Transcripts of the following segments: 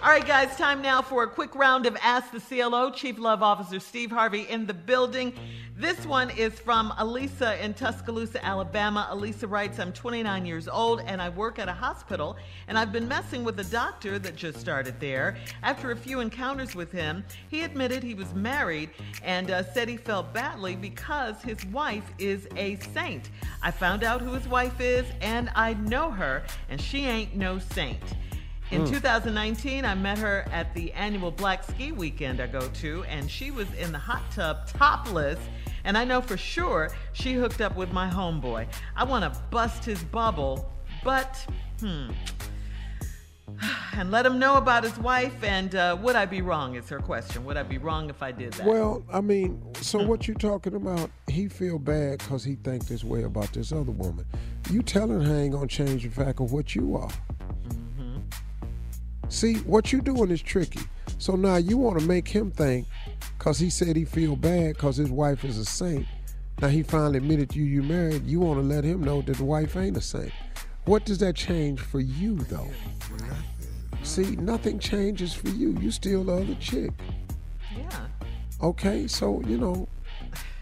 All right, guys, time now for a quick round of Ask the CLO. Chief Love Officer Steve Harvey in the building. This one is from Elisa in Tuscaloosa, Alabama. Elisa writes, I'm 29 years old and I work at a hospital, and I've been messing with a doctor that just started there. After a few encounters with him, he admitted he was married and uh, said he felt badly because his wife is a saint. I found out who his wife is, and I know her, and she ain't no saint. In Mm. 2019, I met her at the annual Black Ski Weekend I go to, and she was in the hot tub topless. And I know for sure she hooked up with my homeboy. I want to bust his bubble, but hmm. And let him know about his wife. And uh, would I be wrong? Is her question. Would I be wrong if I did that? Well, I mean, so what you talking about? He feel bad because he think this way about this other woman. You telling her ain't gonna change the fact of what you are. See, what you doing is tricky. So now you want to make him think, cause he said he feel bad cause his wife is a saint. Now he finally admitted you you married. You want to let him know that the wife ain't a saint. What does that change for you though? See, nothing changes for you. You still love the other chick. Yeah. Okay, so you know,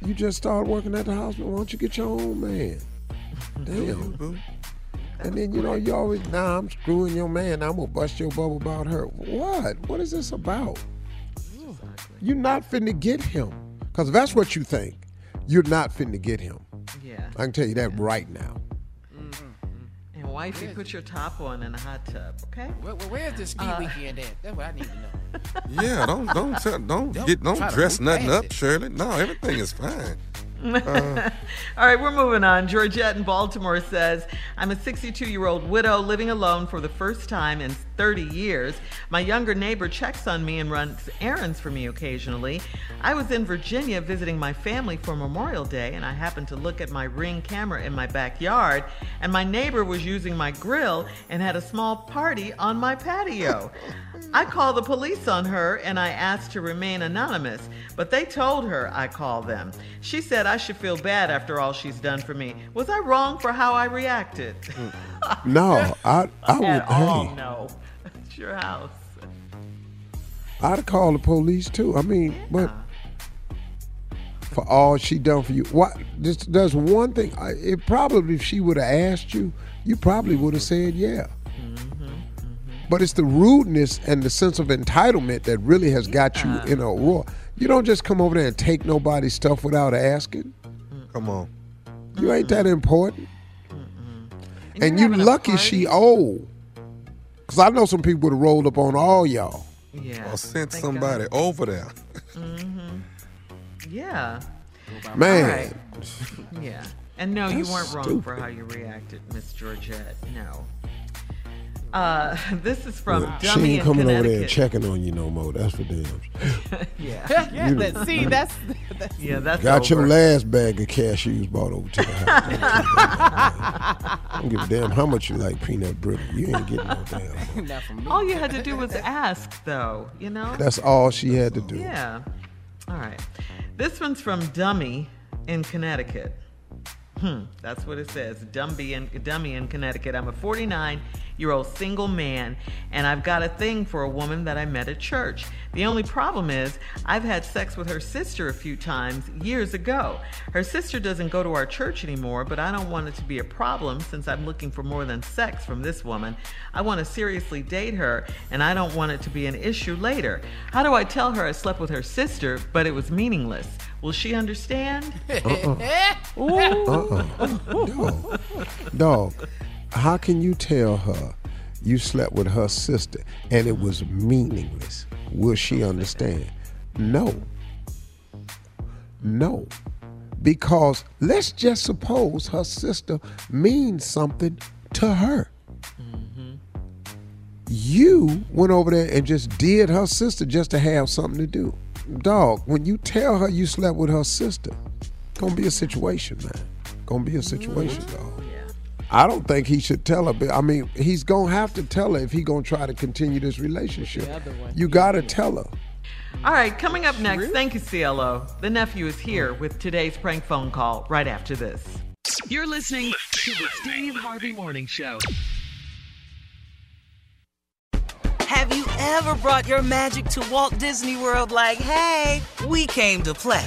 you just started working at the hospital. Why don't you get your own man? Damn. And then you know you always nah I'm screwing your man. I'm gonna bust your bubble about her. What? What is this about? You're not finna get him. Cause if that's what you think. You're not finna get him. Yeah. I can tell you that right now. And wifey, put your top on in a hot tub, okay? Where, where- where's the ski Uh, weekend at? That's what I need to know. Yeah, don't don't tell, don't Don't get don't dress nothing up, it. Shirley. No, everything is fine. Uh, All right, we're moving on. Georgette in Baltimore says, I'm a 62 year old widow living alone for the first time in 30 years. My younger neighbor checks on me and runs errands for me occasionally. I was in Virginia visiting my family for Memorial Day, and I happened to look at my ring camera in my backyard, and my neighbor was using my grill and had a small party on my patio. I called the police on her and I asked to remain anonymous, but they told her I called them. She said I should feel bad after all she's done for me. Was I wrong for how I reacted? Mm. No, I I would. At all, Hey, no. It's your house. I'd call the police too. I mean, but for all she done for you, what? This does one thing. It probably if she would have asked you, you probably would have said yeah. But it's the rudeness and the sense of entitlement that really has got you in a roar. You don't just come over there and take nobody's stuff without asking. Come on. You ain't that important. And, you're you lucky she old. Cause I know some people would have rolled up on all y'all. Yeah. Or sent somebody God. over there. Mm-hmm. Yeah. Man. All right. Yeah. And no, you weren't wrong stupid. for how you reacted, Miss Georgette. No. Uh, this is from Look, she Dummy ain't in coming over there and checking on you no more. That's for damn. yeah. yeah, You- that, see, that's, that's Yeah, that's Got over. your last bag of cashews bought over to the house. I don't give a damn how much you like peanut brittle. You ain't getting no damn. not from me. All you had to do was ask, though, you know? That's all she had to do. Yeah. All right. This one's from Dummy in Connecticut. Hmm, that's what it says. Dumby in, Dummy in Connecticut. I'm a 49 year old single man, and I've got a thing for a woman that I met at church. The only problem is, I've had sex with her sister a few times years ago. Her sister doesn't go to our church anymore, but I don't want it to be a problem since I'm looking for more than sex from this woman. I want to seriously date her, and I don't want it to be an issue later. How do I tell her I slept with her sister, but it was meaningless? Will she understand? Uh-uh. Dog. Dog, how can you tell her you slept with her sister and it was meaningless? Will she understand? No. No. Because let's just suppose her sister means something to her. You went over there and just did her sister just to have something to do. Dog, when you tell her you slept with her sister, gonna be a situation, man. Gonna be a situation, dog. I don't think he should tell her. But I mean, he's gonna have to tell her if he gonna try to continue this relationship. You gotta tell her. All right, coming up next, thank you, CLO. The nephew is here with today's prank phone call right after this. You're listening to the Steve Harvey Morning Show. Have you ever brought your magic to Walt Disney World like, hey, we came to play?